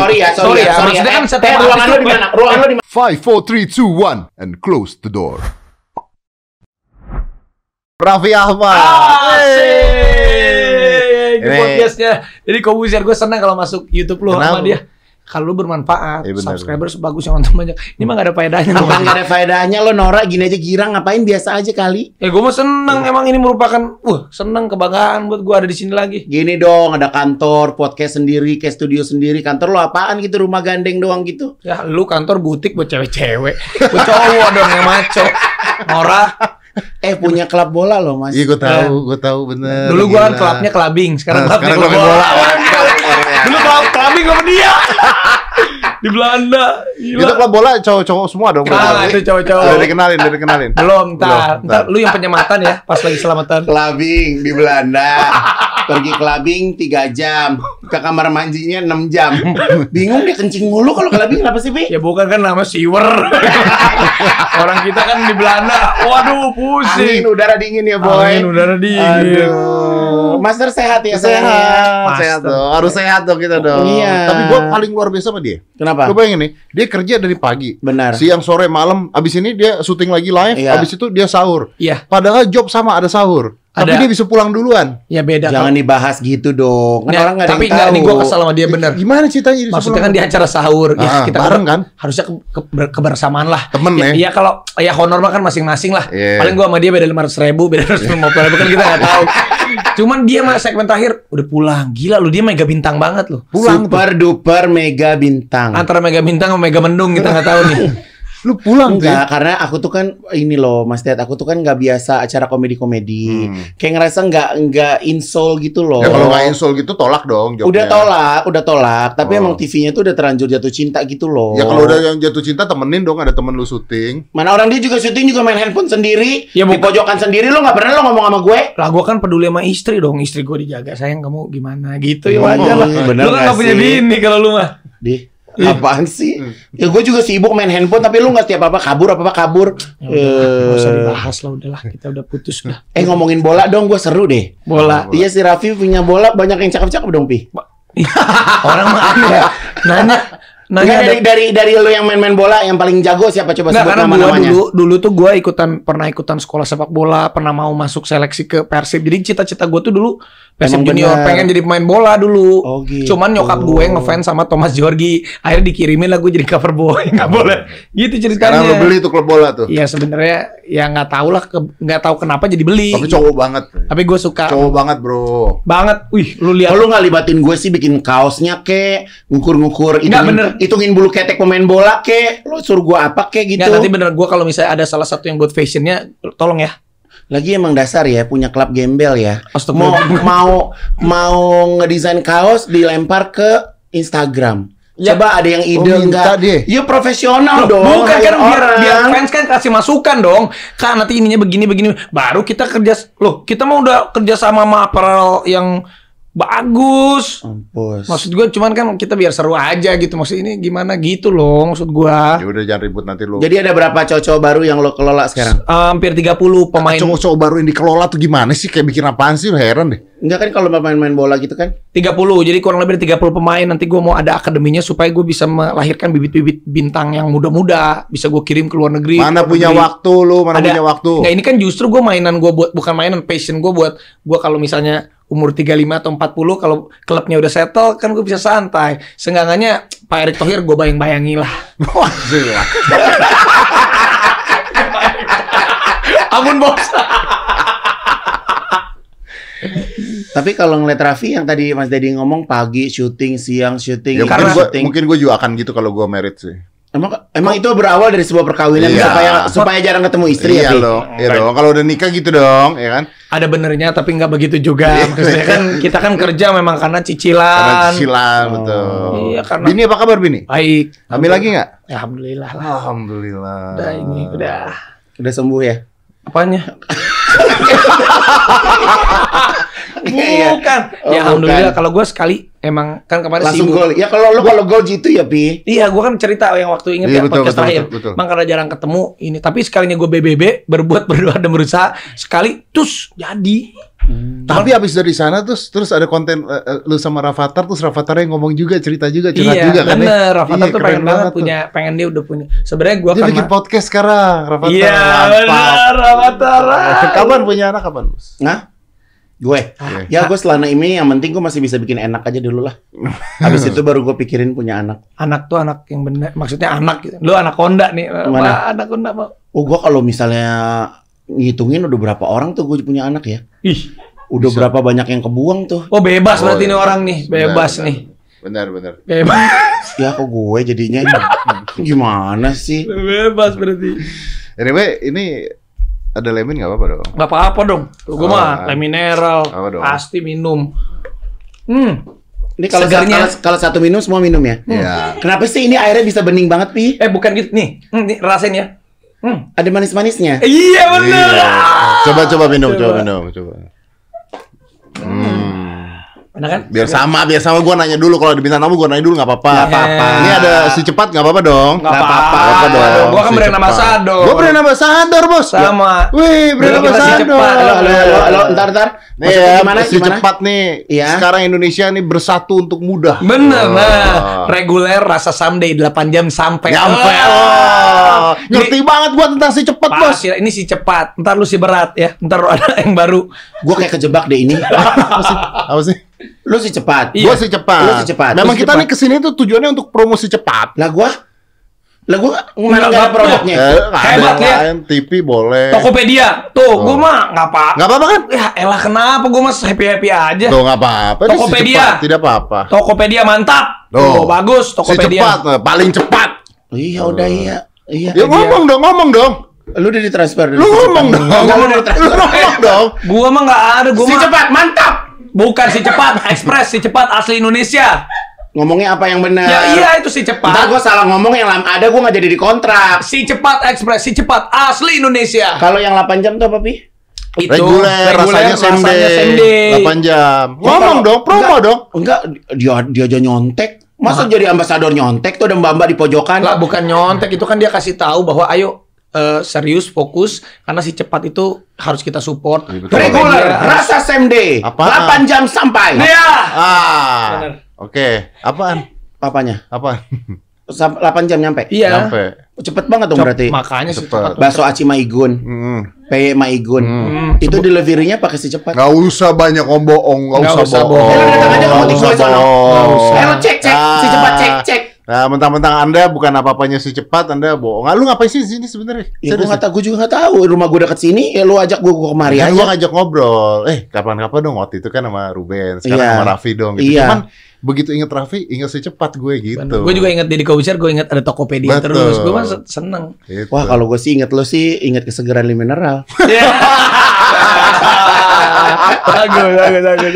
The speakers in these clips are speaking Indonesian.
Sorry ya, sorry, Sorry ya, ya, sorry maksudnya ya. kan Eh, setiap eh, ruangan lo di mana? Ruangan lo di mana? Five, four, three, two, one, and close the door. Raffi Ahmad. Asik. Ini Ini- podcastnya. Jadi Kobusier gue senang kalau masuk YouTube lu sama dia. Kalau lu bermanfaat, Iya, benar. subscribers bagus yang nonton banyak. Ini mah gak ada faedahnya. Bukan gak ada faedahnya lo Nora gini aja girang ngapain biasa aja kali. Eh gue mah seneng emang ini merupakan wah seneng kebanggaan buat gue ada di sini lagi. Gini dong, ada kantor, podcast sendiri, kayak studio sendiri. Kantor lo apaan gitu, rumah gandeng doang gitu. Ya lu kantor butik buat cewek-cewek, buat cowok dong yang maco. Nora, Eh punya klub bola lo mas. Iya, gue tahu, gue tahu bener. dulu gua kan klubnya clubbing, sekarang Nah, klubnya sekarang klub klubnya bola. bola. Dulu klub clubbing sama dia. Di Belanda. Itu Gila. klub bola cowok-cowok semua dong. Ah, berarti. itu cowok-cowok. Udah dikenalin, udah dikenalin. Belum, ntar, Belum, ntar, ntar. lu yang penyematan ya, pas lagi selamatan. Clubbing di Belanda. Pergi clubbing 3 jam. Ke kamar mandinya 6 jam. Bingung dia kencing mulu kalau clubbing kenapa sih, Pi? Ya bukan kan nama siwer. Orang kita kan di Belanda. Waduh, pusing. Angin udara dingin ya, boy. Angin udara dingin. Aduh. Master sehat ya, ya. Sehat, Master. sehat dong. Harus sehat dong kita dong. Iya. Tapi gua paling luar biasa sama dia. Kenapa? Lu bayangin nih, dia kerja dari pagi. Benar. Siang, sore, malam. Abis ini dia syuting lagi live. Iya. Abis itu dia sahur. Iya, Padahal job sama ada sahur. Tapi Ada. dia bisa pulang duluan. ya beda. Jangan dibahas gitu dong. Kan Ya, orang nggak ada tapi tahu. nih gua kesal sama dia bener. Gimana ceritanya Maksudnya kan di acara sahur, ya Ah, kita bareng kan? Harusnya ke, ke- ber- kebersamaan lah. Temen ya. Iya kalau ya honor mah kan masing-masing lah. Iya. Paling gua sama dia beda lima ratus ribu, beda ratus lima puluh ribu kan kita nggak tahu. Cuman dia mah segmen terakhir udah pulang. Gila lu dia mega bintang banget loh. Pulang Super duper mega bintang. Antara mega bintang sama mega mendung kita nggak tahu nih. Lu pulang? Enggak, karena aku tuh kan ini loh, Mas Ted, aku tuh kan nggak biasa acara komedi-komedi. Hmm. Kayak ngerasa nggak nggak insol gitu loh. Ya kalau nggak install gitu tolak dong jobnya. Udah tolak, udah tolak. Tapi Oh. emang TV-nya tuh udah terlanjur jatuh cinta gitu loh. Ya kalau udah yang jatuh cinta temenin dong ada temen lu syuting. Mana orang dia juga syuting juga main handphone sendiri. Ya, di pojokan sendiri lo nggak pernah lo ngomong sama gue. Lah gua kan peduli sama istri dong, istri gua dijaga. Sayang kamu gimana gitu ya Oh, wajar lah. bener lu kan nggak nggak punya bini kalau lu mah. Di. Apaan sih? Ya gue juga sibuk main handphone tapi lu nggak setiap apa kabur apa apa kabur. Ya udah, nggak usah Eh, dibahas lah udahlah kita udah putus dah. eh ngomongin bola dong, gue seru deh. Bola. Iya si Raffi punya bola banyak yang cakep-cakep dong pi. Orang mah ya. Nanya nanya dari dari dari lu yang main-main bola yang paling jago siapa coba sebut karena gua nama-namanya. dulu dulu tuh gua ikutan pernah ikutan sekolah sepak bola, pernah mau masuk seleksi ke Persib. Jadi cita-cita gua tuh dulu Persib Junior bener. pengen jadi pemain bola dulu. Oh, gitu. Cuman nyokap gue ngefans sama Thomas Georgi. Akhirnya dikirimin lah gue jadi cover boy. Nggak boleh. Gitu Sekarang ceritanya. lu beli tuh klub bola tuh. Iya sebenarnya ya nggak tahu lah ke- nggak tahu kenapa jadi beli. Tapi cowok banget. Tapi gue suka Cowok banget, Bro. banget. Wih, lu lihat. Kalau lu nggak libatin gue sih bikin kaosnya ke, ngukur-ngukur, Nggak, hitungin, bener. hitungin bulu ketek pemain bola ke, lu suruh gue apa ke gitu. Nggak, nanti bener gue kalau misalnya ada salah satu yang buat fashionnya, tolong ya. Lagi emang dasar ya punya klub gembel ya. Mau mau mau ngedesain kaos dilempar ke Instagram. Ya. Coba ada yang ide Oh, enggak? dia. Ya profesional Loh, dong. bukan kan biar biar fans kan kasih masukan dong. Kan nanti ininya begini begini. Baru kita kerja loh, kita mau udah kerja sama sama apparel yang bagus. Mampus. Maksud gue cuman kan kita biar seru aja gitu. Maksud ini gimana gitu loh maksud gua. Ya udah jangan ribut nanti lu. Jadi ada berapa cowok baru yang lo kelola sekarang? Hampir 30 pemain. cowok-cowok baru yang dikelola tuh gimana sih? Kayak bikin apaan sih? Lu Heran deh. Enggak kan kalau main-main bola gitu kan? 30. Jadi kurang lebih ada 30 pemain. Nanti gue mau ada akademinya supaya gue bisa melahirkan bibit-bibit bintang yang muda-muda. Bisa gue kirim ke luar negeri. Mana punya negeri. waktu lu? Mana Ada- punya waktu? Nggak, ini kan justru gue mainan gue buat bukan mainan passion gue buat gue kalau misalnya umur 35 atau 40 kalau klubnya udah settle kan gue bisa santai. Seenggaknya Pak Erick Thohir gue bayang-bayangi lah. Ampun bos. Tapi kalau ngeliat Raffi yang tadi Mas Dedi ngomong pagi syuting, siang syuting, Ya, Karena- gua, mungkin gua juga akan gitu kalau gua merit sih. Emang emang itu berawal dari sebuah perkawinan Iya. supaya supaya jarang ketemu istri ya, iya Pi? dong, iya dong. Kalau udah nikah gitu dong, ya kan? Ada benernya tapi nggak begitu juga. Iya. Maksudnya kan kita kan kerja memang karena Karena cicilan. cicilan, Oh. betul. Iya, karena- Bini apa kabar Bini? Baik. Hamil lagi nggak? Ya, Alhamdulillah lah. Alhamdulillah. Udah ini udah. Udah sembuh ya? Apanya? Bukan. Oh, ya alhamdulillah kalau gue sekali emang kan kemarin Langsung sibuk. gol. Ya kalau lu kalau gol gitu ya, Pi. Iya, gua kan cerita yang waktu inget Iya, ya betul, podcast betul, terakhir. betul, betul. Emang karena jarang ketemu ini, tapi sekalinya gue BBB berbuat berdoa dan berusaha sekali, terus jadi. Tapi abis dari sana terus terus ada konten eh, lu sama Rafathar terus Rafathar yang ngomong juga cerita juga curhat iya, juga kan ya? bener. Rafathar Iya, tuh pengen banget tuh. punya, pengen dia udah punya. Sebenarnya gua Dia bikin podcast sekarang Rafathar. Iya, benar Rafathar. Kapan punya anak kapan, Bos? Nah, gue. Iya. Ya gue selama ini yang penting gue masih bisa bikin enak aja dulu lah. Habis itu baru gue pikirin punya anak. Anak tuh anak yang bener, maksudnya anak gitu. Lu anak Honda nih. Mana? Apa, anak Honda mau. Oh gue kalau misalnya ngitungin udah berapa orang tuh gue punya anak ya? Ih. Udah berapa banyak yang kebuang tuh? Oh bebas Oh, berarti iya. nih orang nih, bebas Benar, nih. Benar, benar. Bebas. Ya kok gue jadinya gimana sih? bebas berarti. Anyway, ini ada lemon nggak apa-apa dong? Gak apa-apa dong. Tuh, gue Oh, mah ah. teh mineral. Apa dong? Pasti minum. Hmm. Ini kalau Segarnya. kalau, kalau satu minum semua minum ya? Iya. Kenapa sih ini airnya bisa bening banget pi? Eh bukan gitu nih. Hmm, nih rasain ya. Hmm. Ada manis-manisnya. Iya bener. Iya. Coba coba minum, Coba. coba minum, coba. Hmm. Enak kan? Biar sama, biar sama gua nanya dulu kalau di bintang tamu gua nanya dulu nggak apa-apa. Nggak apa-apa. Ini ada si cepat nggak apa-apa dong. Nggak apa-apa. Nggak dong. Gua kan si brand ambassador. Gua brand ambassador, Bos. Sama. Wih, brand ambassador. cepat. Halo, halo, halo, halo, ntar, ntar. Nih ya, gimana, si gimana? cepat nih. Iya. Sekarang Indonesia nih bersatu untuk mudah. Bener, Oh. nah reguler rasa someday 8 jam sampai. Nyampe. Oh. Oh. Ngerti banget gua tentang si cepat, Bos. Ini si cepat. Ntar lu si berat ya. Ntar ada yang baru. Gue kayak kejebak deh ini. Apa sih? Apa sih? Lu sih cepat. Iya. Gua si cepat. Lu si cepat. Memang si kita cepat. nih ke sini tuh tujuannya untuk promosi cepat. Lah gua lah gua mana Nggak, nggak ada nggak produknya. Eh, Hebat, lain, TV boleh. Tokopedia. Tuh, gua mah nggak apa. Nggak apa-apa kan? Ya elah kenapa gua mah happy happy aja. Tuh nggak apa-apa. Si Tokopedia. cepat, Tidak apa-apa. Tokopedia mantap. Tuh. Tuh, bagus Si Tokopedia. cepat, eh, paling cepat. Iya udah iya. Iya. Ya ngomong dong, ngomong dong. Lu udah ditransfer Lu ngomong dong. Enggak lu ngomong dong. Gua mah nggak ada, gua Si mah cepat, mantap. Bukan si cepat, ekspres si cepat asli Indonesia. Ngomongnya apa yang benar? Ya iya itu si Ntar cepat. gua salah ngomong yang ada gua nggak jadi dikontrak. Si cepat ekspres, si cepat asli Indonesia. Kalau yang 8 jam tuh apa, Pi? Itu Reguler, rasanya same day. 8 jam. Ngomong kalau- dong, promo enggak, dong. Enggak, dia dia aja nyontek. Masa jadi ambasador nyontek tuh ada mbak-mbak di pojokan? Lah bukan nyontek itu kan dia kasih tahu bahwa ayo eh, serius fokus karena si cepat itu harus kita support. Iya. Reguler, Tokopedia. rasa same day. Apaan? 8 jam sampai. Dia. Ah. Oke, apaan? Apanya? Apaan? Sam- 8 jam nyampe. Iya. Sampai. Cepet banget dong Cep- berarti. Makanya si Cepet. cepat. Bakso Aci Maigun, Hmm. PY Maigun. Hmm. Itu deliverynya pakai si cepat. Nggak usah banyak ngomong, nggak Nggak usah usah bohong. bohong. Eh, tinggal usah bohong. Nggak usah. Eh, lu cek cek si cepat cek cek. Nah, mentang-mentang Anda bukan apa-apanya si cepat, Anda bohong. Nggak, lu ngapain sih di sini sebenarnya? Ya gue nggak tahu, gue juga nggak tahu. Rumah gue deket sini, ya lu ajak gue kemari Kan aja. gua ngajak ngobrol. Eh, kapan-kapan dong waktu itu kan sama Ruben, sekarang Iya. sama Raffi dong gitu. Iya. Cuman begitu inget Raffi, inget si cepat gue gitu. Gue juga inget Deddy Kobusier, gue inget ada Tokopedia Betul. terus. Gue mah se- seneng. Gitu. Wah kalau gue sih inget lo sih inget kesegeran li mineral. bagus, bagus, bagus,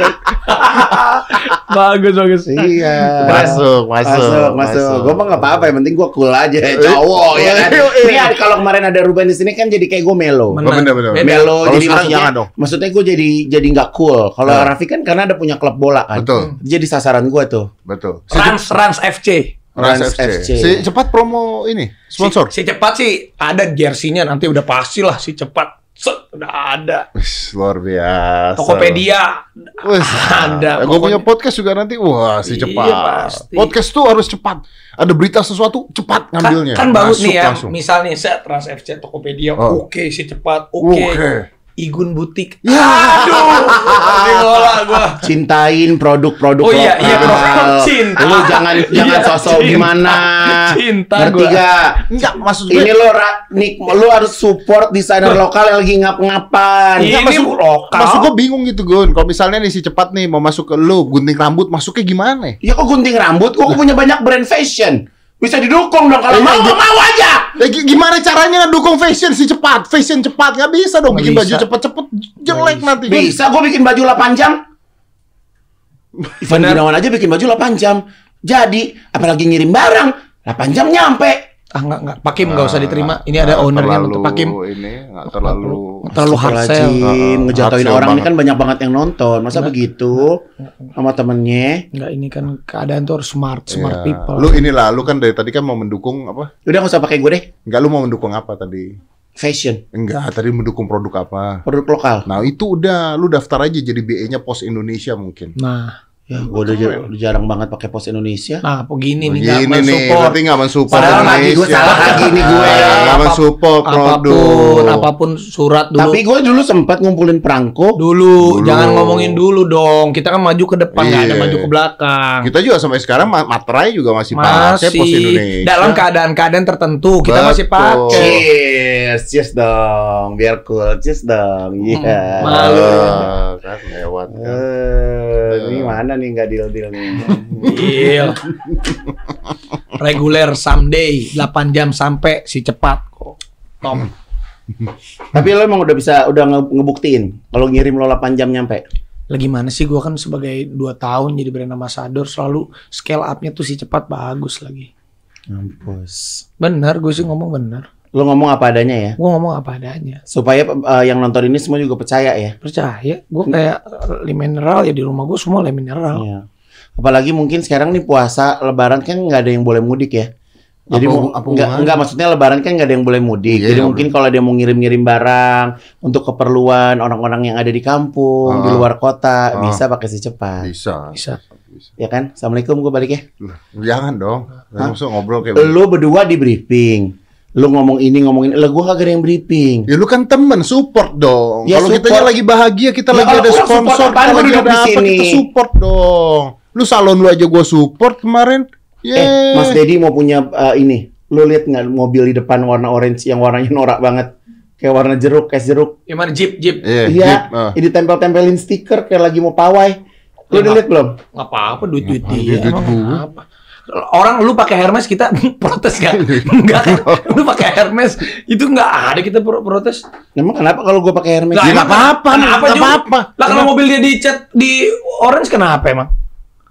bagus. bagus, iya. Masuk, masuk, masuk, masuk. Gue mah nggak apa-apa, yang penting gue cool aja, Eh, cowok ya kan. eh. Ini kalau kemarin ada Ruben di sini kan jadi kayak gue melo. Bener. Oh, bener, bener. Beda. Melo jadi maksudnya, jangan dong. maksudnya gue jadi jadi nggak cool. Kalau Nah. Raffi kan karena ada punya klub bola kan. Betul. Jadi sasaran gue tuh. Betul. Si Rans, Rans FC. Rans Rans FC. FC. Si cepat promo ini sponsor. Si, si cepat sih ada jersey-nya nanti udah pasti lah si cepat. Set, udah ada. Wih, luar biasa. Tokopedia Wih, ada. Gue punya podcast juga nanti. Wah, si Iya, cepat. pasti. Podcast tuh harus cepat. Ada berita sesuatu cepat kan, ngambilnya. kan bagus Masuk nih ya. langsung. Misalnya set Trans FC Tokopedia, Oh. oke si cepat, oke. Oke. Igun butik. Ya. Aduh, gua. Cintain produk-produk Oh iya, iya, lokal. produk cinta. Lu jangan jangan Iya, sosok cinta. gimana. Cinta Ngerti gua. gak? Enggak, maksud gue. Ini lo nik, lu harus support desainer lokal yang lagi ngap-ngapan. Ini Enggak, maksud, lokal. maksud gue bingung gitu Gun. Kalau misalnya nih si cepat nih mau masuk ke lu gunting rambut masuknya gimana? Ya kok gunting rambut? Kok punya banyak brand fashion? Bisa didukung dong kalau Eh, mau, eh, mau aja. Ya, gi- gimana caranya ngedukung fashion si cepat? Fashion cepat nggak bisa dong bikin baju cepet-cepet jelek bisa. nanti. Bisa gue bikin baju 8 jam. Ivan. Gunawan aja bikin baju 8 jam. Jadi, apalagi ngirim barang, 8 jam nyampe. Ah enggak enggak. Pakim enggak usah Nah, diterima. Ini ada nggak ownernya untuk Pakim. Ini nggak terlalu. Terlalu hard sell. Ngejatuhin orang ini kan banyak banget yang nonton. Masa begitu sama temennya? Enggak ini kan keadaan tuh harus smart, smart Iya. people. Lu inilah, lu kan dari tadi kan mau mendukung apa? Udah nggak usah pakai gue deh. Enggak, lu mau mendukung apa tadi? Fashion, Enggak, tadi mendukung produk apa? produk lokal. Nah itu udah, lu daftar aja jadi BE-nya Pos Indonesia mungkin. Nah, Ya, gue udah, jar- udah jarang banget pakai pos Indonesia. nah begini nih enggak Begini nih, mensupport berarti nggak mensupport Padahal lagi gue salah lagi nih gue. Ah, Nggak mensupport apa pun, produk. apa pun surat dulu. Tapi gue dulu sempat ngumpulin perangko. dulu, Dulu. jangan ngomongin dulu dong. Kita kan maju ke depan, nggak ada Iya. maju ke belakang. Kita juga sampai sekarang ma- materai juga masih, pakai Pos masih Indonesia. dalam keadaan-keadaan tertentu kita Betul. masih pakai. Cheers, cheers dong, biar cool, cheers dong. Iya. Hmm, malu. Ah, kan lewat kan. Eh, ini mana nih nggak deal deal nih? Deal. Reguler someday 8 jam sampai si cepat kok. Top. Tapi lo emang udah bisa udah nge- ngebuktiin kalau ngirim lo 8 jam nyampe. Lagi mana sih gua kan sebagai 2 tahun jadi brand ambassador selalu scale up-nya tuh si cepat bagus lagi. Mampus. Bener, gue sih ngomong bener. Lo ngomong apa adanya ya, Gue ngomong apa adanya. supaya eh, yang nonton ini semua juga percaya ya. Percaya, gue kayak le mineral ya di rumah gue semua le mineral. Iya. Apalagi mungkin sekarang nih puasa Lebaran kan nggak ada yang boleh mudik ya. Jadi Apa- mau apa nggak hubungannya? nggak maksudnya Lebaran kan nggak ada yang boleh mudik. Iya, Jadi nggak mungkin kalau dia mau ngirim-ngirim barang untuk keperluan orang-orang yang ada di kampung di Ah. luar kota Ah. bisa pakai secepat. Bisa. Bisa. Ya kan? Assalamualaikum gue balik ya. Jangan dong. Langsung ngobrol kayak. Lu berdua di briefing. Lu ngomong ini ngomongin, lah gue kagak ada yang briefing. Ya lu kan temen, support dong. Ya, Kalau kita support. lagi bahagia, kita Ya, lagi ada sponsor, kita lagi ada di apa, sini. kita support dong. Lu salon lu aja gue support kemarin. Eh, Yeay. Mas Dedi mau punya eh, ini. Lu lihat nggak mobil di depan warna orange yang warnanya norak banget. Kayak warna jeruk, es jeruk. Gimana jeep jeep? Iya, Iya, Jeep, ah. ini tempel-tempelin stiker kayak lagi mau pawai. Lu udah lihat belum? Nggak apa-apa duit duit dia. duit Emang gua? apa? Orang lu pakai Hermes kita protes gak? Enggak kan? Lu pakai Hermes itu nggak ada kita pro- protes. Emang kenapa kalau gue pakai Hermes? Lah, Ya, emang nggak apa-apa, Kenapa nggak juga? apa-apa. Lah kalau mobil dia dicat di orange kenapa emang?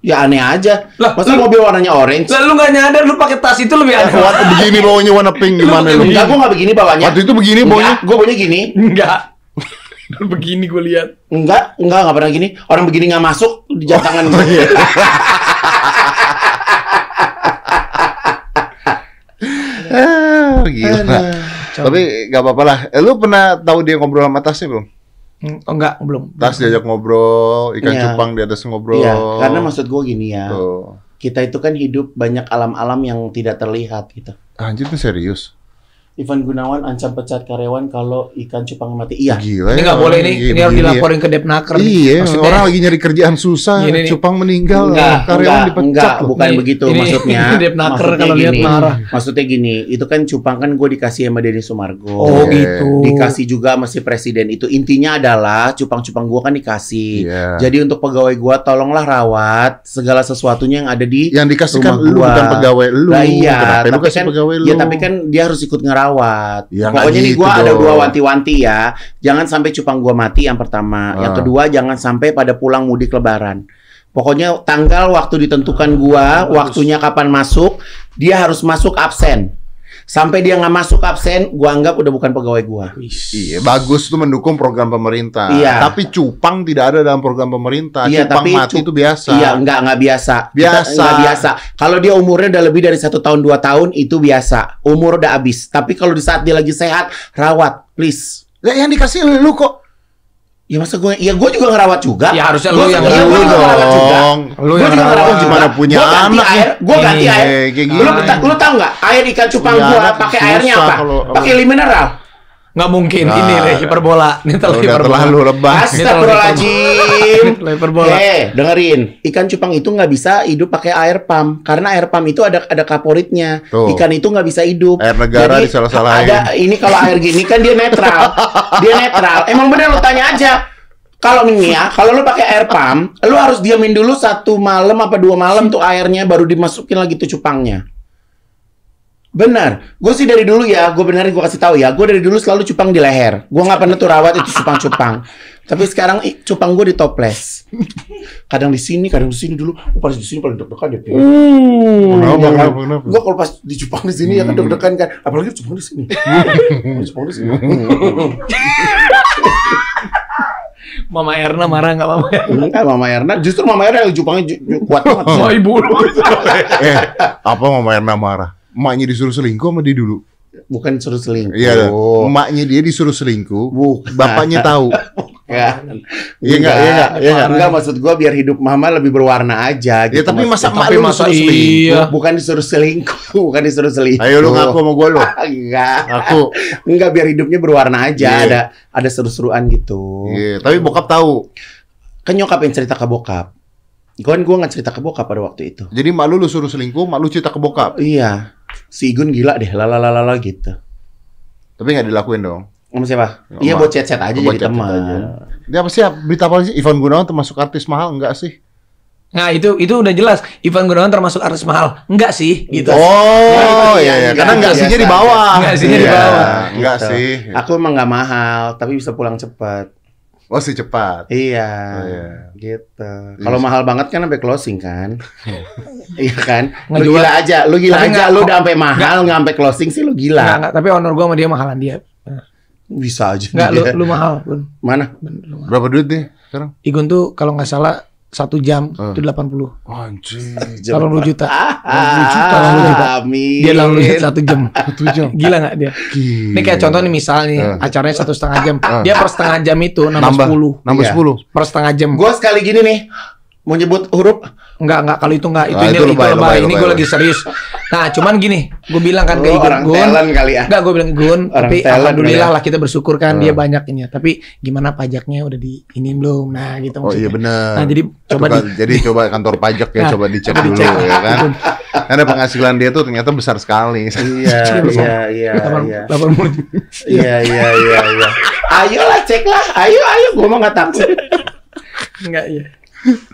Ya aneh aja. Lah, Masa lu- mobil warnanya orange? Lah lu nggak nyadar lu pakai tas itu lebih aneh. Warna begini baunya warna pink gimana Lu lu? Enggak, gue nggak begini bawahnya. Waktu itu begini baunya. Gue baunya gini. Enggak. Begini gue lihat. Enggak, enggak, enggak pernah gini. Orang begini nggak masuk di jam tangan Oh, gue. Iya. Ah, gila. Tapi gak apa-apa lah. Eh, lu pernah tahu dia ngobrol sama tasnya belum? Hmm, Oh enggak, belum. Tas diajak ngobrol, ikan Iya. cupang di atas ngobrol. Iya, karena maksud gue gini ya. Tuh. Kita itu kan hidup banyak alam-alam yang tidak terlihat gitu. Anjir ini serius. Ivan Gunawan ancam pecat karyawan kalau ikan cupang mati. Iya. Gila Ini ya, nggak boleh kayak ini harus begini ya. dilaporin ke Depnaker. Iya, Maksudnya- orang lagi nyari kerjaan susah, Gini cupang meninggal, Enggak, karyawan enggak, dipecat enggak, loh. bukan Ini- begitu ini- maksudnya. ini Depnaker kalau lihat marah. Maksudnya gini, itu kan cupang kan gue dikasih sama Deddy Sumargo. Oh Oke. gitu. Dikasih juga sama si presiden itu. Intinya adalah cupang-cupang gue kan dikasih. Iya. Jadi untuk pegawai gua tolonglah rawat segala sesuatunya yang ada di Yang dikasihkan rumah lu gua. bukan pegawai lu. Lah iya, Kenapa lu tapi kasih kan pegawai lu? ya tapi kan dia harus ikut ngerawat. Ya, nggak Pokoknya nih gitu gua ada dua wanti-wanti ya. Jangan sampai cupang gua mati yang pertama. Yang Ah. kedua jangan sampai pada pulang mudik lebaran. Pokoknya tanggal waktu ditentukan gua, waktunya kapan masuk, dia harus masuk absen. Sampai dia nggak masuk absen, gua anggap udah bukan pegawai gua. Iya, bagus tuh mendukung program pemerintah. Iya. Tapi cupang tidak ada dalam program pemerintah. Iya, cupang tapi mati cup- itu biasa. Iya, enggak enggak biasa. Biasa. enggak biasa. Kalau dia umurnya udah lebih dari satu tahun dua tahun itu biasa. Umur udah habis. Tapi kalau di saat dia lagi sehat, rawat, please. Lah, yang dikasih lu kok. Ya masa gue, ya gue juga ngerawat juga. Ya, harusnya Gua- lu yang ngerawat gua juga ngerawat juga. Lu yang juga ngerawat. Gimana juga. punya Gua ganti anak air, gue ganti air. kayak Lu, lu tahu nggak air ikan cupang anak pakai airnya apa? Pakai mineral. Nggak mungkin Nah, ini le hiperbola. Ini terlalu Udah hiperbola. terlalu lebah. Astagfirullahaladzim. Terlalu hiperbola. Eh, dengerin. Ikan cupang itu nggak bisa hidup pakai air pump karena air pump itu ada ada kaporitnya. Tuh. Ikan itu nggak bisa hidup. Air negara Jadi, disalah-salahin. Ada ini kalau air gini kan dia netral. dia netral. Emang bener lu tanya aja. Kalau nih ya, kalau lu pakai air pump, lu harus diamin dulu satu malam apa dua malam tuh airnya baru dimasukin lagi tuh cupangnya. Benar. Gue sih dari dulu ya, gue benerin gue kasih tahu ya. Gue dari dulu selalu cupang di leher. Gue nggak pernah tuh rawat itu cupang-cupang. Tapi sekarang ih, cupang gue di toples. Kadang di sini, kadang di sini dulu. Oh, pas di sini paling deg-degan ya. Kenapa, Iya kan? kenapa? Gue kalau pas di cupang di sini ya kan deg-degan kan. Apalagi cupang di sini. cupang di sini. Mama Erna marah nggak Mama Erna? Enggak, Mama Erna. Justru Mama Erna yang cupangnya ju- ju- kuat banget. Oh ibu eh, apa Mama Erna marah? Emaknya disuruh selingkuh sama dia dulu. Bukan suruh selingkuh. Iya, emaknya dia disuruh selingkuh. Bukan. Bapaknya tahu. Ya. Iya nggak, iya nggak, iya nggak. Enggak, maksud gua biar hidup mama lebih berwarna aja Ya gitu. tapi masa Tapi lu masa disuruh selingkuh? iya. bukan disuruh selingkuh, bukan disuruh selingkuh. Ayo lu ngaku sama gue lu. Enggak. Aku. Enggak biar hidupnya berwarna aja, Iya. ada ada seru-seruan gitu. Iya, tapi bokap tahu. Kan nyokap yang cerita ke bokap. Gua kan gua nggak cerita ke bokap pada waktu itu. Jadi mak lu lu suruh selingkuh, mak lu cerita ke bokap. Iya. Si Igun gila deh, lalalalala gitu. Tapi nggak dilakuin dong. Sama siapa? Iya buat chat-chat aja Buat jadi teman. aja. Dia apa sih? Berita apa sih? Ivan Gunawan termasuk artis mahal enggak sih? Nah itu itu udah jelas. Ivan Gunawan termasuk artis mahal. Enggak sih, gitu. Oh, Iya, iya iya, karena enggak sihnya di bawah. Nggak sihnya di Iya, bawah. Enggak Gitu. sih. Aku emang nggak mahal, tapi bisa pulang cepat. Oh, sih cepat. Iya, Oh, iya. gitu. Kalau mahal banget kan sampai closing kan? iya kan? Lu gila aja, lu gila Tapi aja, nggak- lu udah sampai mahal nggak sampai closing sih lu Enggak, gila. enggak, tapi honor gua sama dia mahalan dia. Bisa aja. Enggak, lu dia. lu mahal, Gun. Mana? Berapa duit deh sekarang? Igun tuh kalau nggak salah satu jam Hmm. itu 80. Anjir. 80 juta. Ah, juta, 80 juta. Amin. Dia 80 juta satu jam. Satu jam. Gila nggak dia? Gila. Ini kayak contoh nih misal nih Hmm. acaranya satu setengah jam. Hmm. Dia per setengah jam itu nambah, nambah 10 Nambah Iya. 10. per setengah jam. Gue sekali gini nih, mau nyebut huruf, Enggak, enggak kalau itu enggak. Itu Ah, ini itu itu lebay, lebay. lebay, Ini gue lagi serius. Nah, cuman gini, gue bilang kan ke Igun, orang Gun. talent kali ya. Enggak, gue bilang Gun, Orang tapi talent alhamdulillah ya. lah kita bersyukur kan Hmm. dia banyak ini. Tapi gimana pajaknya udah di ini belum? Nah, gitu Oh iya maksudnya. benar. Nah, jadi coba Coba di jadi coba kantor pajak ya Nah, coba dicek dulu dicek. ya kan. Karena penghasilan dia tuh ternyata besar sekali. Iya, iya, iya, delapan- iya. juta. Iya, iya, iya, iya. Ayolah cek lah, ayo, ayo. Gue mah nggak takut. Enggak, iya.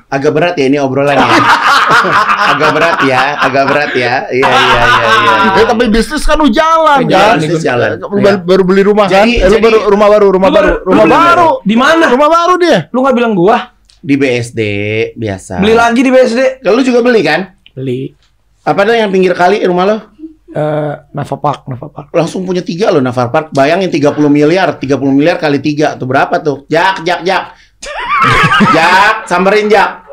Agak berat ya ini obrolan ya. agak berat ya, agak berat ya. Iya, iya, iya, iya. Eh tapi bisnis kan lu jalan Jalan, kan. bisnis jalan. Baru, baru beli rumah kan? Jadi- Eh, lu jadi- baru rumah baru, rumah baru, baru- rumah baru. Di mana? Rumah baru dia. Lu nggak bilang gua? Di BSD biasa. Beli lagi di BSD. Kalau lu juga beli kan? Beli Apa ada yang pinggir kali rumah lo? eh Nava Park, Nava Park. Langsung punya tiga loh Nafar Park. Bayangin 30 miliar, 30 miliar kali tiga tuh berapa tuh? Jak, jak, jak. Jak, samperin jak.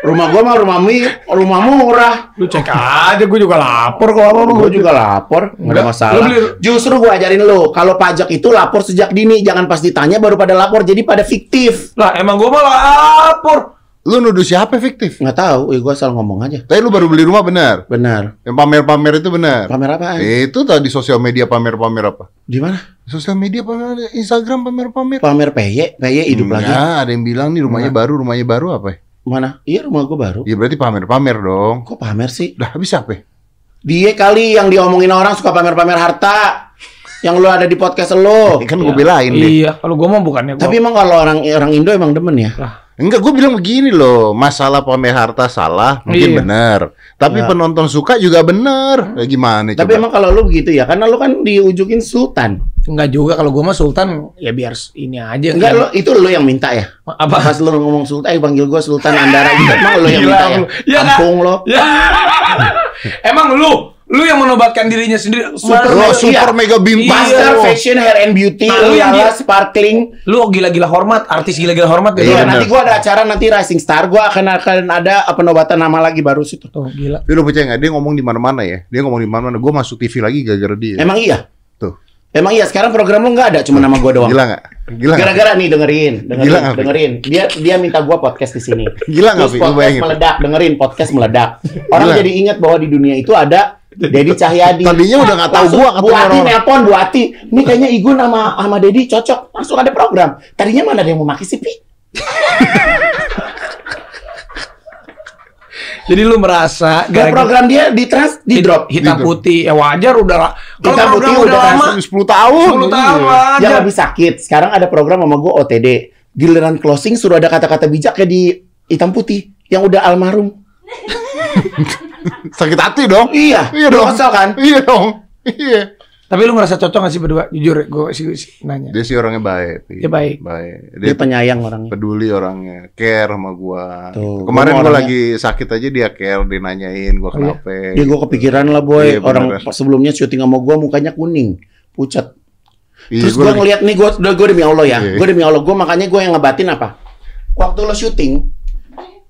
Rumah gua mah rumah mi, rumah murah. Lu cek aja, gue juga lapor kok apa Gua juga lapor, nggak ada masalah. beli- Justru gua ajarin lu, kalau pajak itu lapor sejak dini, jangan pas ditanya baru pada lapor, jadi pada fiktif. Lah, emang gua mah lapor. Lu nuduh siapa fiktif? Nggak tahu, ya gua asal ngomong aja. Tapi lu baru beli rumah benar. Benar. Yang pamer-pamer itu benar. Pamer apaan? Itu tadi sosial media pamer-pamer apa? Di mana? Sosial media pamer Instagram pamer-pamer. Pamer PY, PY hidup lagi. Enggak, ada yang bilang nih rumahnya baru, rumahnya baru apa ya? Mana? Iya rumah gua baru. Ya berarti pamer-pamer dong. Kok pamer sih? Dah habis apa? ya? Dia kali yang diomongin orang suka pamer-pamer harta. Yang lu ada di podcast lu. Kan gue belain deh. Iya, kalau gua mah bukannya gua. Tapi emang kalau orang orang Indo emang demen ya. Enggak, gue bilang begini loh, masalah pamer harta salah, mungkin Iya. benar. Tapi Ya. penonton suka juga benar. Ya, gimana Tapi coba? emang kalau lu begitu ya, karena lu kan diujukin sultan. Enggak juga kalau gua mah Sultan ya biar ini aja. Enggak lu itu lu yang minta ya. apa? Pas lu ngomong sultan, eh panggil gua Sultan Andara gitu, emang lu yang minta ya. Ya, Kampung lo. Ya. emang lu lu yang menobatkan dirinya sendiri. Super Lo Iya. super mega bintang. Master. Fashion Hair and Beauty, Nah, lu yang di- sparkling. Lu gila-gila hormat, artis gila-gila hormat gitu. Iya, nanti gua ada acara nanti Rising Star, gua akan akan ada penobatan nama lagi baru situ. Tuh, gila. Tapi lu percaya nggak? Dia ngomong di mana-mana ya. Dia ngomong di mana-mana. Gue masuk TV lagi gara-gara dia. Emang iya? Tuh. Emang iya sekarang program lu nggak ada, cuma nama gua doang. Gila nggak? Gila? Gara-gara nih dengerin, dengerin, Gila Pi? dengerin. Dia dia minta gua podcast di sini. Gila nggak, podcast bayangin. meledak, dengerin podcast meledak. Orang Gila. jadi ingat bahwa di dunia itu ada Dedi Cahyadi. Tadinya udah nggak tahu katanya Ati orang. nelpon Bu Ati. Ini kayaknya Igun sama sama Dedi cocok. Langsung ada program. Tadinya mana ada yang mau maki sih, Pi? Jadi lu merasa gara-gara program dia di trans di drop. hitam Di drop. putih ya wajar udah lah. Kalau Hitam program putih udah udah lama 10 tahun. 10 tahun Iya. wajar. Yang lebih sakit. Sekarang ada program sama gua OTD. Giliran closing suruh ada kata-kata bijak kayak di hitam putih yang udah almarhum. Sakit hati dong. Iya, Iya dong. kesel kan? Iya dong. Iya. Tapi lu ngerasa cocok gak sih berdua? Jujur, gue sih, sih nanya. Dia sih orangnya baik. Dia baik. Baik. Dia Dia penyayang orangnya. peduli orangnya, care sama gua. Tuh, Kemarin gua gua orangnya- lagi sakit aja dia care, dia nanyain gua Oh, iya. kenapa. Dia gue kepikiran lah boy, Iya, bener. orang sebelumnya syuting sama gue mukanya kuning, pucat. Iya, Terus gua gue ngeliat nih, gue udah gue demi Allah ya, Iya. gue demi Allah, gue makanya gue yang ngebatin apa? Waktu lo syuting,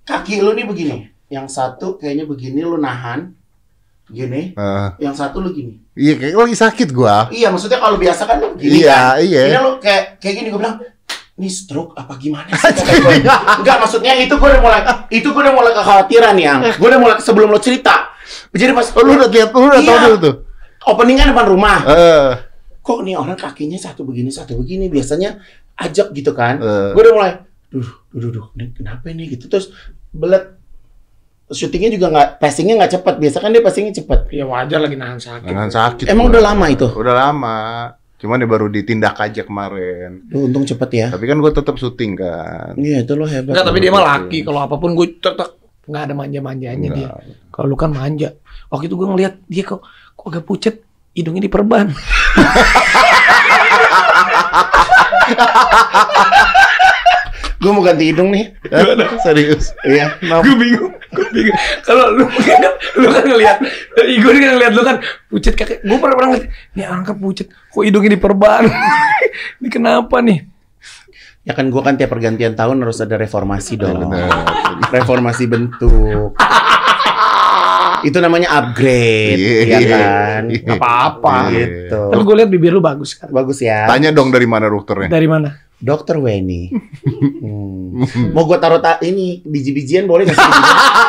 kaki lu nih begini, yang satu kayaknya begini lu nahan, gini, Ah, yang satu lu gini. iya kayak lagi sakit gua. Iya, maksudnya kalau biasa kan lu gini Iya, kan. iya. Ini lu kayak kayak gini gue bilang, ini stroke apa gimana sih? Gua. Enggak, maksudnya itu gue udah mulai, itu gue udah mulai kekhawatiran yang, gue udah mulai sebelum lo cerita. Jadi pas Oh, lu udah lihat, lu udah tahu Iya. dulu tuh. openingan depan rumah, Eh, kok nih orang kakinya satu begini satu begini biasanya ajak gitu kan Eh. gue udah mulai duh duh duh, duh ini kenapa nih gitu terus belet syutingnya juga nggak passingnya nggak cepat biasa kan dia passingnya cepat Ya wajar lagi nahan sakit. Nahan sakit. Emang udah lama itu? Udah lama. Cuman dia baru ditindak aja kemarin. Duh, untung cepet ya Tapi kan gua tetap syuting kan. iya itu lo hebat Enggak, tapi dia mah laki. Kalau apa pun gue tetap nggak ada manja-manjanya dia. Kalau lu kan manja. Waktu itu gue ngeliat dia kok kok agak pucet, hidungnya diperban. gue mau ganti hidung nih Hah? Serius. iya gue bingung, gue bingung. Kalau lu kan, lu kan ngeliat, gue kan ngeliat lu kan pucet kakek. Gue pernah pernah ngeliat, nih orang kan pucet, kok hidungnya diperban? ini kenapa nih? ya kan gue kan tiap pergantian tahun harus ada reformasi dong Bener. reformasi bentuk itu namanya upgrade Iya. ya kan Iya. Gak apa-apa. gitu Tapi gue liat bibir lu bagus kan. bagus ya Tanya dong dari mana dokternya. Dari mana? Dokter Weni. Hmm. Mau gue taruh ta ini biji-bijian boleh nggak sih?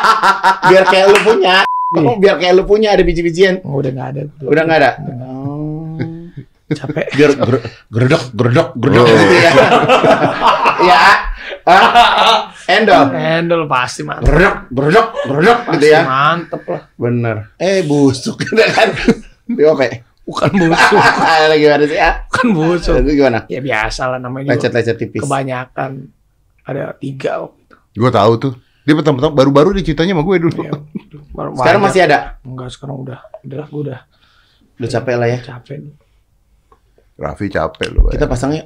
biar kayak lu punya. Oh, biar kayak lu punya ada biji-bijian. Oh, udah nggak ada. Udah nggak ada. Oh. Capek. Biar ger- geredok, geredok, geredok Oh. gitu ya. ya. Ah. Endol. Handle pasti mantep. Geredok, geredok, geredok gitu ya. mantep lah. Bener. Eh busuk kan. BOP. Bukan busuk. Lagi mana sih? Ah. Bukan busuk. Itu gimana? Ya biasa lah namanya juga. Lecet-lecet tipis. Kebanyakan. Ada tiga waktu itu. Gua tahu tuh. Dia pertama-tama baru-baru dia ceritanya sama gue dulu. Ya, baru Sekarang masih ada. Enggak, sekarang udah. Udah lah, gue udah Udah capek lah ya. capek. nih. Raffi capek lu. Kita pasang yuk.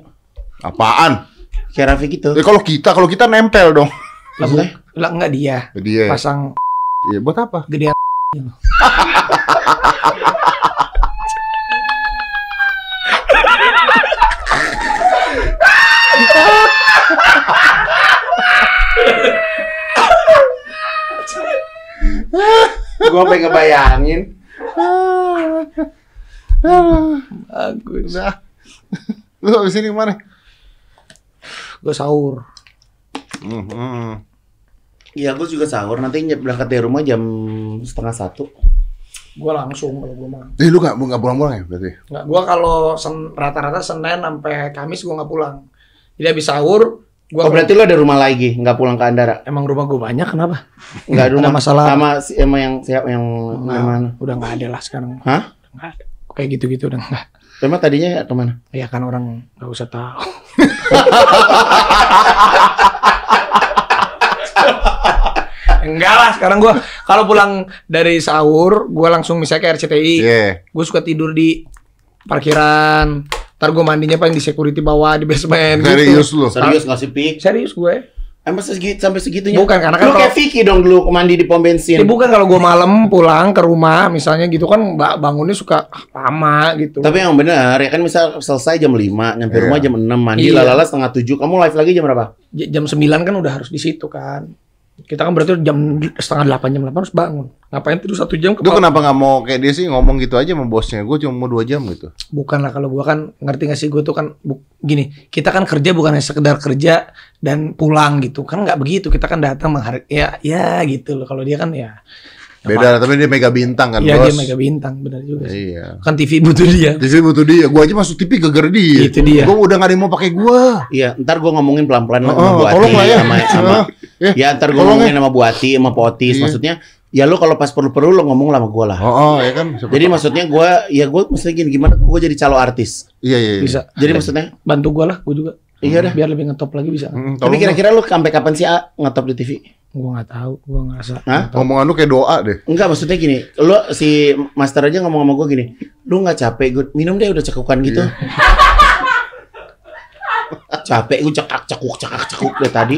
Apaan? Kayak Raffi gitu. Eh kalau kita, kalau kita nempel dong. Maksudnya? Lah enggak dia. Dia. Pasang Iya, buat apa? gedean. Gua pengen ngebayangin. Bagus. Udah. Lu habis ini ke mana? Gue sahur. Hmm, hmm. Iya, gue juga sahur. Nanti berangkat dari rumah jam setengah satu. Gue langsung kalau gue mah. Eh lu gak, nggak pulang-pulang ya berarti? Nggak, gue kalau sen- rata-rata Senin sampai Kamis gue nggak pulang. Jadi habis sahur, gue Oh, berarti lo ada rumah lagi, nggak pulang ke Andara? emang rumah gue banyak kenapa? Nggak ada Ada rumah masalah. sama si, sama yang siapa yang Nggak, mana? udah nggak ada lah sekarang. Hah? Nggak ada. Kayak gitu-gitu udah nggak. Emang tadinya ke mana? Ya kan orang nggak usah tahu. Enggak lah, sekarang gua kalau pulang dari sahur, gua langsung misalnya ke RCTI. Iya. Gue suka tidur di parkiran. Ntar gue mandinya paling di security bawah di basement. Serius Gitu. lu. Serius nggak sih, Pik? Serius gue. Emang segit, sampai segitunya? Bukan, karena kan Lo kayak Vicky dong dulu mandi di pom bensin. Ya bukan kalau gue malam pulang ke rumah misalnya gitu kan ba- bangunnya suka lama gitu. Tapi yang benar, ya kan misal selesai jam 5, nyampe Iya. rumah jam 6, mandi Iya. lalala setengah 7. Kamu live lagi jam berapa? J- jam 9 kan udah harus di situ kan. Kita kan berarti jam setengah delapan jam delapan harus bangun. Ngapain tidur satu jam? Lu Kepala... kenapa nggak mau kayak dia sih ngomong gitu aja sama bosnya? Gue cuma mau dua jam gitu. Bukan lah kalau gua kan ngerti gak sih gue tuh kan bu- gini. Kita kan kerja bukan hanya sekedar kerja dan pulang gitu. Kan nggak begitu. Kita kan datang menghargai ya ya gitu loh. Kalau dia kan ya. Beda, tapi dia mega bintang kan, Iya bos. dia mega bintang benar juga sih. Iya. Kan TV butuh dia. TV butuh dia. Gua aja masuk TV gara dia. Itu dia. Gua udah gak ada yang mau pakai gua. Iya, ntar gue ngomongin pelan-pelan Oh, sama oh, Bu Ati, tolong lah ya. sama, sama Eh, ya ntar gue tolong ngomongin sama Bu Ati, sama Potis. Iya. Maksudnya, ya lo kalau pas perlu-perlu lo ngomong lah sama gue lah. Oh, oh ya kan. Siapa Jadi maksudnya gue, ya gue maksudnya gini, gimana gue jadi calo artis? iya iya. iya. Bisa. Jadi maksudnya, Bantu gua lah, gua juga. Iya dah. Biar lebih ngetop lagi bisa. Mm, Tapi kira-kira lo sampai kapan sih A, ngetop di TV? Gua nggak tahu, gua ngerasa. Hah? dong. Omongan lu kayak doa deh. Enggak, maksudnya gini, lo si master aja ngomong sama gue gini, lu nggak capek gue minum deh udah cekukan gitu. Iya. capek gue cekak cekuk cekak cekuk dari tadi.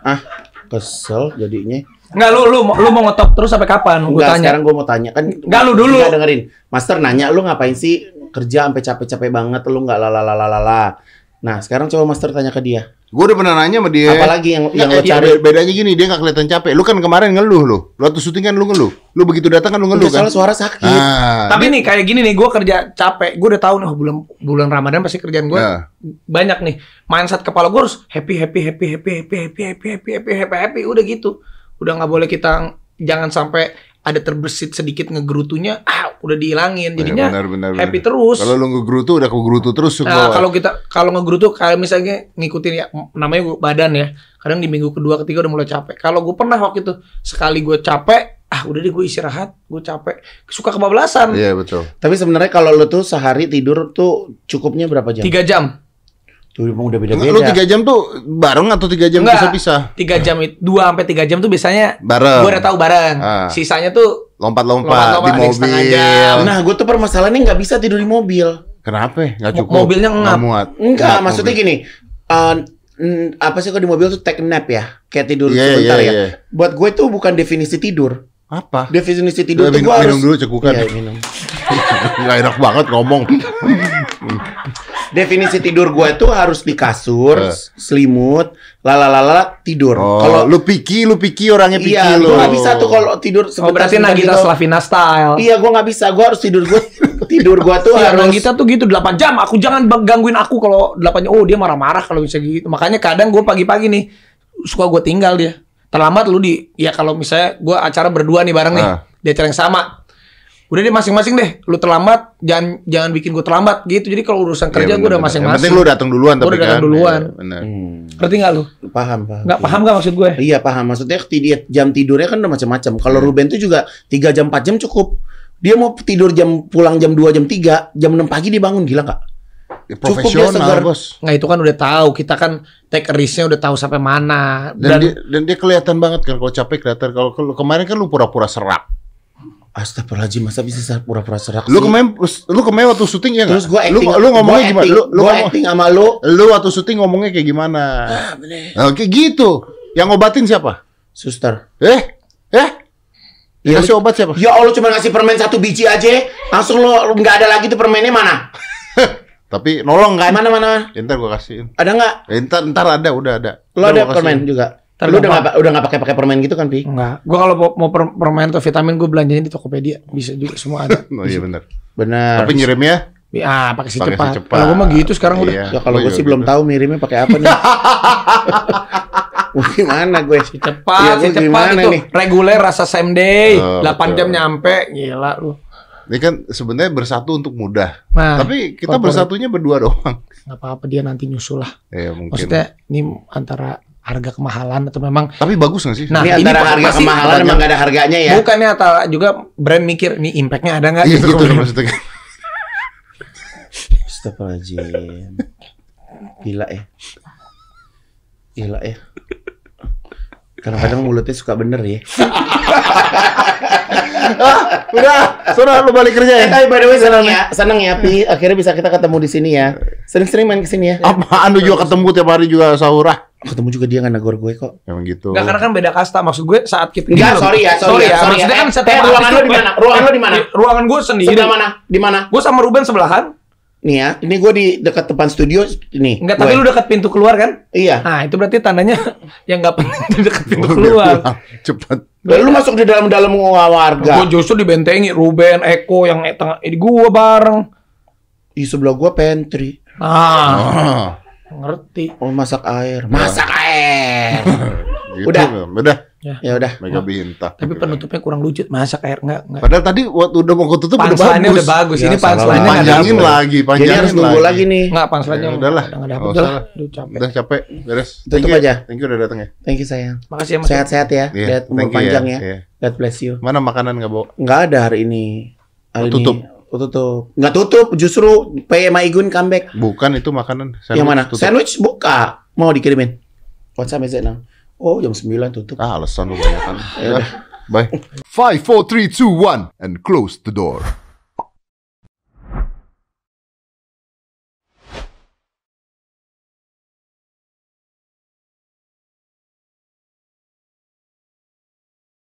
Ah, kesel jadinya. Enggak lu lu mau- lu mau ngetop terus sampai kapan? Gue Enggak, tanya. sekarang gue mau tanya kan. Enggak, lu dulu. Enggak dengerin. Master nanya lu ngapain sih kerja sampai capek-capek banget lu nggak lalalalalala. Nah, sekarang coba Master tanya ke dia. Gue udah pernah nanya sama dia. Apalagi yang yang Nggak, lo eh, cari? be- bedanya gini, dia nggak kelihatan capek. Lu kan kemarin ngeluh lu. Lu waktu syuting kan lu ngeluh. Lu begitu datang kan lu ngeluh kan. salah suara sakit. Ah, Tapi nih kayak gini nih, gue kerja capek, gue udah tahu nih oh, bulan bulan Ramadan pasti kerjaan gue Nah. banyak nih. Mindset kepala gue harus happy happy happy happy happy happy happy happy happy happy happy udah gitu. Udah nggak boleh kita jangan sampai ada terbersit sedikit ngegerutunya, ah udah dihilangin. Jadinya benar, benar, happy benar. terus. Kalau lu ngegerutu udah kegerutu terus Nah, kalau kita kalau ngegerutu kayak misalnya ngikutin ya namanya gua badan ya. Kadang di minggu kedua ketiga udah mulai capek. Kalau gue pernah waktu itu sekali gue capek, ah udah deh gue istirahat, gue capek, suka kebablasan. Iya betul. Tapi sebenarnya kalau lu tuh sehari tidur tuh cukupnya berapa jam? Tiga jam, Tuh udah Lu beda-beda. tiga jam tuh bareng atau tiga jam Enggak. bisa-bisa? tiga jam itu dua sampai tiga jam tuh biasanya Bareng. gue udah tahu bareng. Ah. Sisanya tuh Lompat-lompat di mobil. jam. Nah, gue tuh permasalahannya nggak bisa tidur di mobil. Kenapa? Nggak cukup. mobilnya ngap. muat. Enggak, Ngap maksudnya mobil. gini. eh, mm, apa sih kalau di mobil tuh take nap ya? Kayak tidur Iya, sebentar iya, ya. iya. Buat gue itu bukan definisi tidur. Apa? Definisi tidur Udah, tuh minum, gue minum harus dulu cekukan. Iya, minum. Nggak enak banget ngomong. Definisi tidur gue tuh harus di kasur, Eh. selimut, lalalala tidur. Oh, Kalau lu piki, lu piki orangnya piki iya, lu. gue nggak bisa tuh kalau tidur oh berarti Nagita gitu. Slavina style. Iya, gue nggak bisa. Gue harus tidur gue tidur gue tuh Iya, harus. Nagita tuh gitu 8 jam. Aku jangan gangguin aku kalau 8 jam. Oh, dia marah-marah kalau bisa gitu. Makanya kadang gue pagi-pagi nih suka gue tinggal dia. Terlambat lu di ya kalau misalnya gue acara berdua nih bareng nih Ah. di acara yang sama. Udah deh masing-masing deh. Lu terlambat, jangan jangan bikin gue terlambat gitu. Jadi kalau urusan Iya, kerja gue bener, udah masing-masing. penting lu datang duluan tapi udah datang kan. duluan. Bener. Hmm, Ngerti nggak lu? paham, paham. Nggak paham gak maksud gue? Iya paham. Maksudnya jam tidurnya kan udah macam-macam. Kalau Iya. Ruben tuh juga 3 jam 4 jam cukup. Dia mau tidur jam pulang jam 2 jam 3, jam 6 pagi dia bangun gila nggak? Ya, Cukup dia segar. Profesional, Bos. Nggak itu kan udah tahu. Kita kan take a risk-nya udah tahu sampai mana. Dan, Dan, dia, dan dia kelihatan banget kan kalau capek kelihatan kalau kalau kemarin kan lu pura-pura serak. Astagfirullahaladzim, masa bisa sa- pura-pura serak Lu sih? kemarin lu kemarin waktu syuting ya? Terus gue lu, acting, lu ngomongnya gua gimana? acting, Lu lu gua ngomong, acting sama lu. lu waktu syuting ngomongnya kayak gimana? Ah, bener. Nah, kayak gitu. Yang ngobatin siapa? Suster. Eh? Eh? Ya, kasih obat siapa? Ya Allah cuma ngasih permen satu biji aja, langsung lo nggak ada lagi tuh permennya mana? Tapi nolong kan? Mana mana? Ya, ntar gua kasihin. Ada nggak? Ya, ntar, ntar ada, udah ada. Lo Ntar ada gua permen juga? Ntar Lu udah nggak udah nggak pakai pakai permen gitu kan, Pi? Enggak. Gua kalau mau, mau per- permen atau vitamin gue belanjanya di Tokopedia. Bisa juga semua ada. Oh iya benar. Benar. Tapi nyirimnya Ah, pakai si Pakai si cepat. cepat. Kalau gue mah gitu sekarang udah. Iya. Ya kalau Gua gue sih juga belum gitu. tahu mirimnya pakai apa nih. Gimana gue? Cepat, Iya, si cepat gimana itu nih? reguler rasa same day, Oh, 8 jam betul. nyampe, gila lu. ini kan sebenarnya bersatu untuk mudah. Nah, Tapi kita bersatunya berdua doang. nggak apa-apa dia nanti nyusul lah. Ya mungkin. Maksudnya ini antara harga kemahalan atau memang Tapi bagus gak sih? Nah, ini ini antara pasti- harga kemahalan emang gak ada harganya ya. bukannya atau juga brand mikir nih impactnya ada nggak Iya gitu. gitu maksudnya. Astagfirullahaladzim. Gila ya. Gila ya. Kadang-kadang mulutnya suka bener ya. Udah, sudah lu balik kerja ya. Eh, tapi by the way senang ya, senang ya, Pi. Akhirnya bisa kita ketemu di sini ya. Sering-sering main ke sini ya. Apaan lu juga ketemu tiap hari juga sahur ah? Ketemu juga dia nggak negor gue kok. Emang gitu. Nggak karena kan beda kasta maksud gue saat kita Enggak, loh. sorry ya, sorry, ya, sorry maksudnya ya. kan setiap eh, ruangan lo di mana? Ruangan lo di mana? Ruangan gue sendiri. Sebelah mana? Di mana? Gue sama Ruben sebelahan. Nih ya, ini gue di dekat depan studio. Ini. Enggak, tapi lu dekat pintu keluar kan? Iya. Nah, itu berarti tandanya yang nggak penting di dekat pintu Udah keluar. Cepet. Lalu lu masuk di dalam-dalam warga. Gue justru dibentengi Ruben, Eko yang eh, tengah ini gue bareng. Di sebelah gue pantry. Nah, Ah, ngerti. Oh, masak air. Masak air. gitu. Udah. Udah. ya udah. Mega bintang. Tapi penutupnya kurang lucu, masak air enggak enggak. Padahal tadi waktu udah mau ketutup udah bagus. udah bagus. Ya, Ini nggak Panjangin dapet. lagi, Jadi panjangin harus nunggu lagi nih. Enggak, punchline-nya Ya, udahlah. udah nggak dapet. Nggak Udah usah lah. Aduh, capek. Udah capek, beres. Tutup Thank you. aja. Thank you udah datang ya. Thank you sayang. Makasih ya Mas. Sehat-sehat ya. Iya, Lihat umur you panjang ya. ya. God bless you. Mana makanan nggak bawa? Nggak ada hari ini. Hari Tutup. Ini. Oh, tutup. Nggak tutup, justru PMA Igun comeback. Bukan itu makanan. yang mana? tutup. Sandwich buka. Mau dikirimin. WhatsApp aja Nang. Oh, jam 9 tutup. Ah, alasan lu banyak kan. Ya. Bye. 5, 4, 3, 2, 1, and close the door.